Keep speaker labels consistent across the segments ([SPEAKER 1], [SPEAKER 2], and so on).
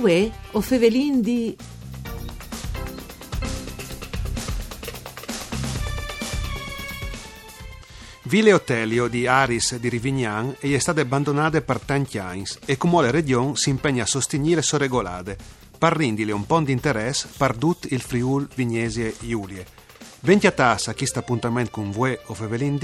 [SPEAKER 1] Uè, o fevelin di...
[SPEAKER 2] Ville Otelio di Aris di Rivignan è stata abbandonata per tanti anni e come la regione si impegna a sostenere so regolade, per rendere un po' di interesse per tutto il Friul Vignesie Giulie. Venti a tassa a questo appuntamento con voi o Fevelin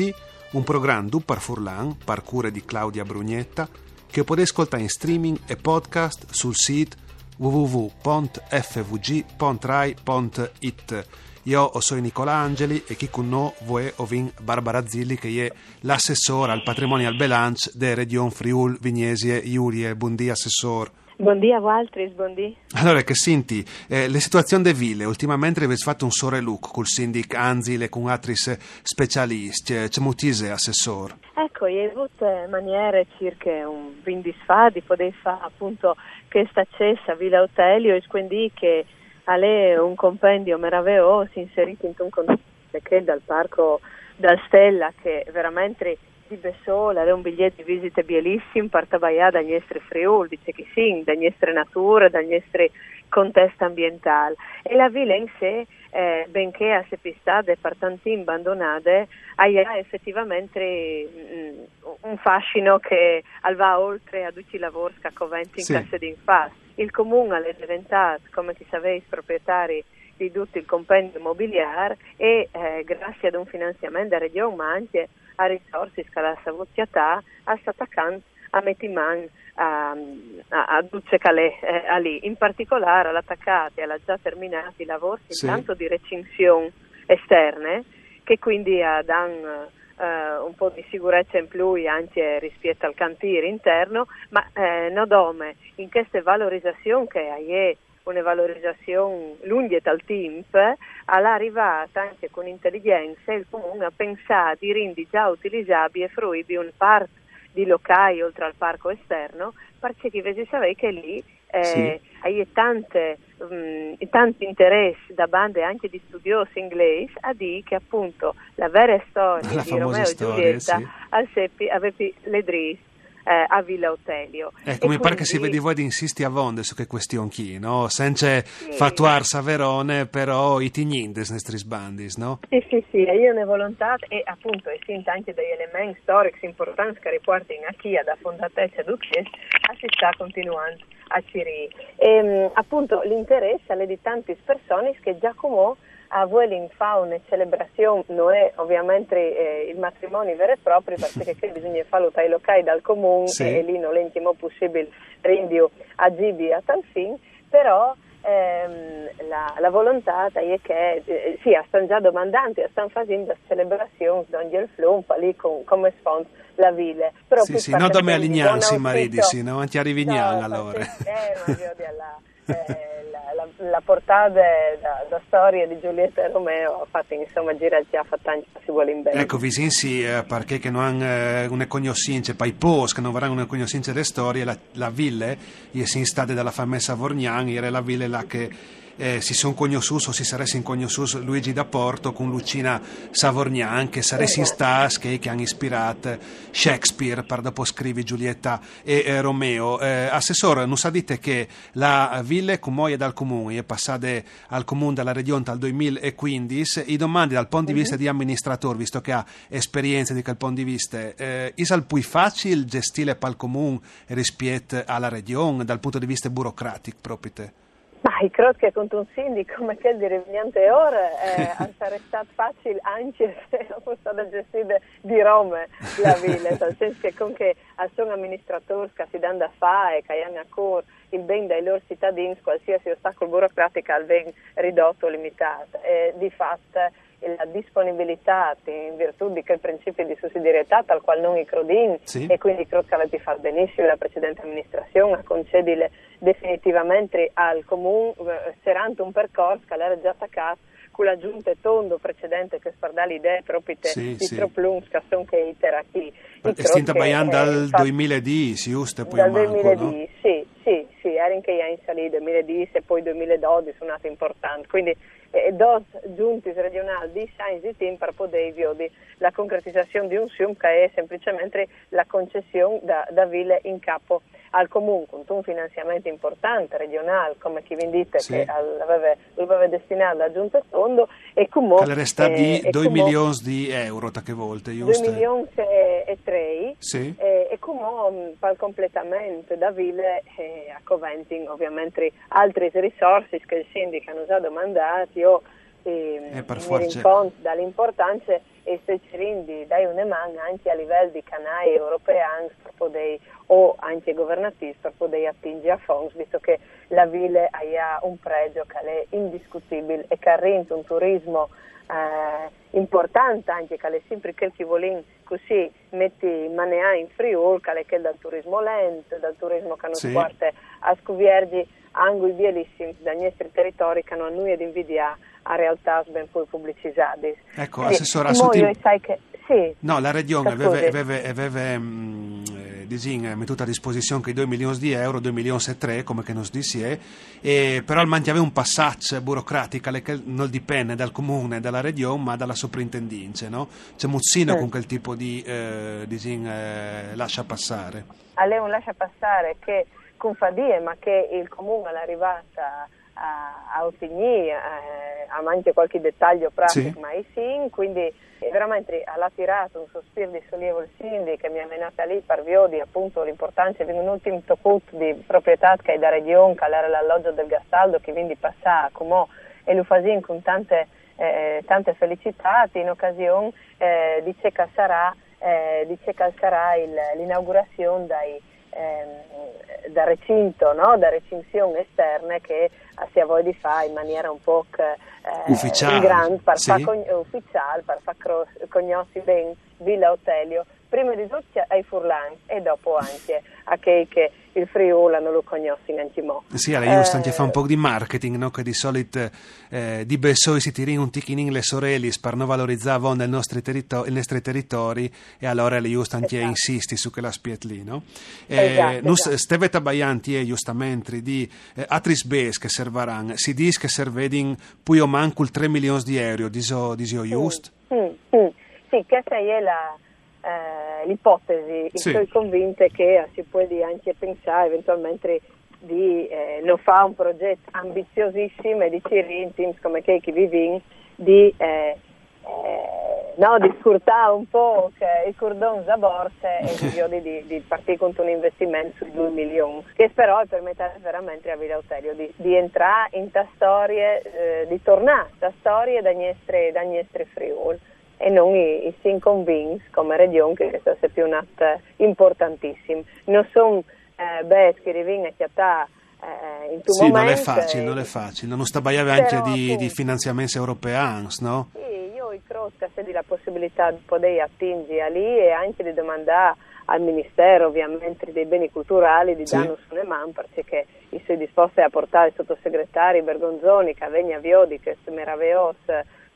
[SPEAKER 2] un programma du par Furlan, par cure di Claudia Brugnetta, che potete ascoltare in streaming e podcast sul sito www.fvg.rai.it. Io sono Nicola Angeli e chi con noi vuoi ovin Barbara Zilli che è l'assessore al patrimonio e al bilancio del Region Friul Vignesie Iulie. Buondì assessore.
[SPEAKER 3] Buondì a Waltris, buondì.
[SPEAKER 2] Allora, che senti, eh, le situazioni de ville, ultimamente avete fatto un sore look col sindic Anzile e con altri specialisti, c'è mutise assessore?
[SPEAKER 3] Ecco, io ho avuto maniere circa un 20 fa di poter fare appunto questa cessa a Villa Otelio e quindi che è un compendio meraviglioso inserito in un contesto che dal parco dal Stella che veramente di Bessola, è un biglietto di visite bellissimo per travagliare dagli estri Friuli, dice che sì, dagli estri natura, dagli estri contesto ambientale. E la villa in sé, eh, benché a sepistate per tanti abbandonate, ha effettivamente mh, mm, un fascino che va oltre a tutti i lavori scacoventi in sì. classe di infasti. Il comune è diventato, come chi sapete, proprietari di tutto il compendio immobiliare e eh, grazie ad un finanziamento della regione ma anche a risorse scala savoziatà a Satacan a Metiman a, a, a Duce Calais eh, lì. In particolare all'attaccati alla già terminati lavori sì. intanto di recinzione esterne che quindi uh, danno uh, un po' di sicurezza in più anche rispetto al cantiere interno, ma eh, nodome in queste valorizzazioni che è una valorizzazione lunga dal tempo, all'arrivata anche con intelligenza il comune ha pensato di rendere già utilizzabile e fruibile un parco di locali oltre al parco esterno, perché invece sapete che lì eh, sì. hai tante, um, tanti interessi da bande anche di studiosi inglesi a dire che appunto la vera storia
[SPEAKER 2] la
[SPEAKER 3] di Romeo e Giulietta
[SPEAKER 2] sì.
[SPEAKER 3] al Seppi aveva le dris eh, a Villa Otelio.
[SPEAKER 2] Ecco, mi pare che si vedi voi di insisti a vonde su che questione chi, no? Senza sì. fattuar Saverone, però i tignindes nestris bandis, no?
[SPEAKER 3] Sì, sì, sì, io ne volontà e appunto e sinta anche degli elementi storici importanti che riportano a chi da fondatezza d'Ucces, si sta continuando a Ciri. E, ehm, appunto l'interesse alle di tante persone che Giacomo a Vueling fa una celebrazione, non è ovviamente eh, il matrimonio vero e proprio perché che bisogna farlo dai locali dal comune sì. e, lì non l'intimo possibile rendio a Gibi a tal fin, però ehm, la, la, volontà è che eh, sì, stanno già domandando, stanno facendo celebrazioni di il flumpa lì con, come sfondo la villa.
[SPEAKER 2] Però sì, sì, non da me alignarsi mariti, sì, no, anche a Rivignano
[SPEAKER 3] no,
[SPEAKER 2] allora.
[SPEAKER 3] Eh, ma io di alla, eh, la, portata da, storia di Giulietta e Romeo ha fatto insomma girare già fa tanti si vuole in bene.
[SPEAKER 2] Ecco, visinsi eh, perché che non hanno eh, una conoscenza, poi post che non avranno una conoscenza delle storie, la, la villa, e si instate dalla famosa Vorgnan, era la villa là che eh, si sono cognosciuti o si sarebbero cognosciuti Luigi da Porto con Lucina Savorgnan che in stas che, che hanno ispirato Shakespeare per dopo scrivi Giulietta e eh, Romeo eh, Assessore, non sa dite che la ville come dal comune è passata al comune della regione dal 2015 i domandi dal punto di vista uh-huh. di amministratore visto che ha esperienza di quel punto di vista eh, il più facile gestire pal comune rispetto alla regione dal punto di vista burocratico proprio te?
[SPEAKER 3] Ma io credo che con un sindaco come quello di Revignante ora eh, sarebbe stato facile anche se non fosse stata gestita di Roma la villa, nel senso che con che sono amministratori che si danno da fare che hanno a cuore il bene dei loro cittadini, qualsiasi ostacolo burocratico al ben ridotto o limitato. E di fatto la disponibilità in virtù di quel principio di sussidiarietà tal quale non i crodin sì. e quindi credo che avete fatto benissimo la precedente amministrazione a concedere definitivamente al comune eh, serando un percorso che era già attaccato la giunta tondo precedente che spardà l'idea proprio sì, di sì. Troplungs che sono che itera qui
[SPEAKER 2] è stata baiando dal 2010 giusto? Poi
[SPEAKER 3] dal
[SPEAKER 2] manco,
[SPEAKER 3] 2010 no? sì, sì, sì, era in che in salita 2010 e poi 2012 sono nate importanti quindi eh, dos giunti regionali di Science e Team per poter di la concretizzazione di un SIUM che è semplicemente la concessione da, da ville in capo al comunque un finanziamento importante regionale come chi vi dite
[SPEAKER 2] Sì.
[SPEAKER 3] che aveva, aveva destinato a giunta fondo e comunque
[SPEAKER 2] resta di
[SPEAKER 3] eh, e
[SPEAKER 2] 2
[SPEAKER 3] comunque-
[SPEAKER 2] milioni di euro, ta che volte,
[SPEAKER 3] 2
[SPEAKER 2] giusto?
[SPEAKER 3] milioni e, e 3
[SPEAKER 2] Sì.
[SPEAKER 3] e, e come per il completamento da Ville eh, a Coventing ovviamente altre risorse che il sindaco hanno già domandato io eh,
[SPEAKER 2] Eh,
[SPEAKER 3] dall'importanza e se ci rindi dai un man anche a livello di canali europei per poter, o anche governativi per poter attingere a fondi visto che la Ville ha un pregio che è indiscutibile e che ha rento un turismo eh, importante anche che è sempre quel che vuole così metti manea in Friul che è dal turismo lento dal turismo che non
[SPEAKER 2] Sì.
[SPEAKER 3] porta a scuviergi angoli bellissimi dai nostri territori che non hanno nulla di invidiare a realtà ben poi pubblicizzati.
[SPEAKER 2] Ecco,
[SPEAKER 3] Quindi,
[SPEAKER 2] assessora,
[SPEAKER 3] che sì.
[SPEAKER 2] No, la Regione aveva, aveva, aveva mm, disin, eh, mettuto a disposizione quei 2 milioni di euro, 2 milioni e 3, come che non si dice, e però il mantiaveva un passaggio burocratico che non dipende dal comune, dalla Regione, ma dalla soprintendenza, no? C'è Muzzino
[SPEAKER 3] Mm.
[SPEAKER 2] con quel tipo di eh, disin, eh, lascia passare.
[SPEAKER 3] a lei un lascia passare che confadie ma che il comune è arrivata a, a ottenere eh, ha anche qualche dettaglio pratico
[SPEAKER 2] Sì.
[SPEAKER 3] ma è sì quindi veramente ha tirato un sospiro di sollievo il sindaco che mi è venuta lì per via di appunto l'importanza di un ultimo toccut di proprietà che è da regione che era l'alloggio del Gastaldo che quindi passa come e lo fa con tante, eh, tante felicità in occasione eh, di che sarà eh, dice che sarà il- l'inaugurazione dai, ehm, da recinto, no? da recinzioni esterne che si ha voglia di fare in maniera un po' che, eh,
[SPEAKER 2] Ufficiale,
[SPEAKER 3] in grande per
[SPEAKER 2] sì.
[SPEAKER 3] far cogn- ufficiale, per far conoscere bene Villa Otelio, prima di tutto ai Furlan e dopo anche a chi che il Friuli non lo conoscono anche mo.
[SPEAKER 2] Sì, giusto anche
[SPEAKER 3] Eh,
[SPEAKER 2] fa un po' di marketing, no? che di solito eh, di Bessoi si tiri un ticchinin le sorelle per non valorizzare nel nostri territo- i nostri territori e allora le giusto anche
[SPEAKER 3] Esatto.
[SPEAKER 2] insisti su quella spiet lì. No?
[SPEAKER 3] Esatto,
[SPEAKER 2] nus
[SPEAKER 3] esatto.
[SPEAKER 2] steveta baianti e giustamente di eh, atris bes che servaran, si dice che servedin poi o manco il 3 milioni di euro, diso, diso giusto?
[SPEAKER 3] Mm, mm. Sì, questa è la, eh, l'ipotesi.
[SPEAKER 2] Sì.
[SPEAKER 3] Sono convinta che si può anche pensare eventualmente di eh, non fare un progetto ambiziosissimo e di Cirintims come che chi vivi di, eh, eh, no, di scurtare un po' il cordon da borse e di, di, di partire con un investimento su 2 milioni che però permette veramente a Villa Otelio di, di entrare in ta storie eh, di tornare a storie da nostre Friuli e non i, i sin convinti come regione che questo è più un atto importantissimo non sono eh, che rivengono a chiattare eh, in
[SPEAKER 2] Sì, non
[SPEAKER 3] momento
[SPEAKER 2] è facile, non è facile. Non sta baiave anche di, di finanziamenti europei, no?
[SPEAKER 3] Sì, io credo che sia la possibilità di poter attingere lì e anche di domandare al Ministero ovviamente dei beni culturali di
[SPEAKER 2] Sì.
[SPEAKER 3] danno sulle man perché i suoi disposti a portare il sottosegretario Bergonzoni che venga via di questo meraviglioso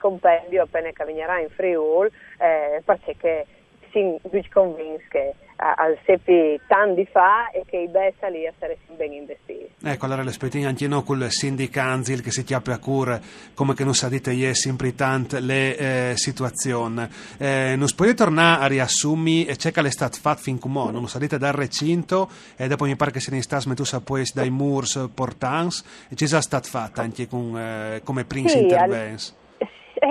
[SPEAKER 3] compendio appena venirà in Friul eh, perché si convince che al sepi tanti fa e che i bessa lì a essere ben investiti.
[SPEAKER 2] Ecco, allora l'aspettino anche noi col sindicanzil che si chiappa a cura, come che non sa dite ieri sempre tante le eh, situazioni. Eh, non può tornare a riassumi e c'è che è stato fatto fin come non sa dite dal recinto e dopo mi pare che se ne sta smettuta poi dai murs portans e ci è stato fatto anche con, eh, come Prince
[SPEAKER 3] Sì, al-
[SPEAKER 2] Intervents.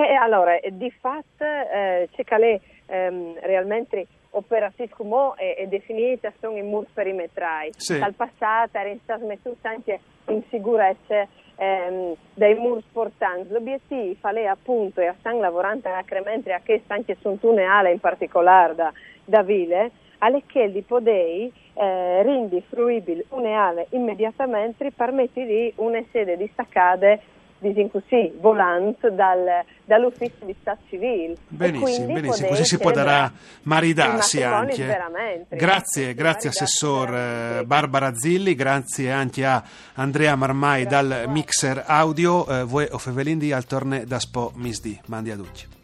[SPEAKER 3] Eh, allora, eh, di fatto eh, lei ehm, realmente operazione come è, è definita sono i mur perimetrali.
[SPEAKER 2] Sì.
[SPEAKER 3] Dal passato era stata messa anche in sicurezza ehm, dei mur portanti. L'obiettivo è appunto, e stanno lavorando acremente a che anche su un tunnel in particolare da, da Ville, alle che di poter eh, rendi fruibile un'eale immediatamente permette di una sede distaccata diciamo così, volante dal, dall'ufficio di Stato civile.
[SPEAKER 2] Benissimo, benissimo, così si può dare
[SPEAKER 3] celebrare
[SPEAKER 2] maridarsi anche.
[SPEAKER 3] veramente.
[SPEAKER 2] Grazie, grazie
[SPEAKER 3] maridarsi
[SPEAKER 2] Assessor eh, Barbara Zilli, grazie anche a Andrea Marmai
[SPEAKER 3] Grazie a
[SPEAKER 2] dal. Mixer Audio, eh, voi o Fevelindi al torne da Spo Misdi. Mandi a tutti.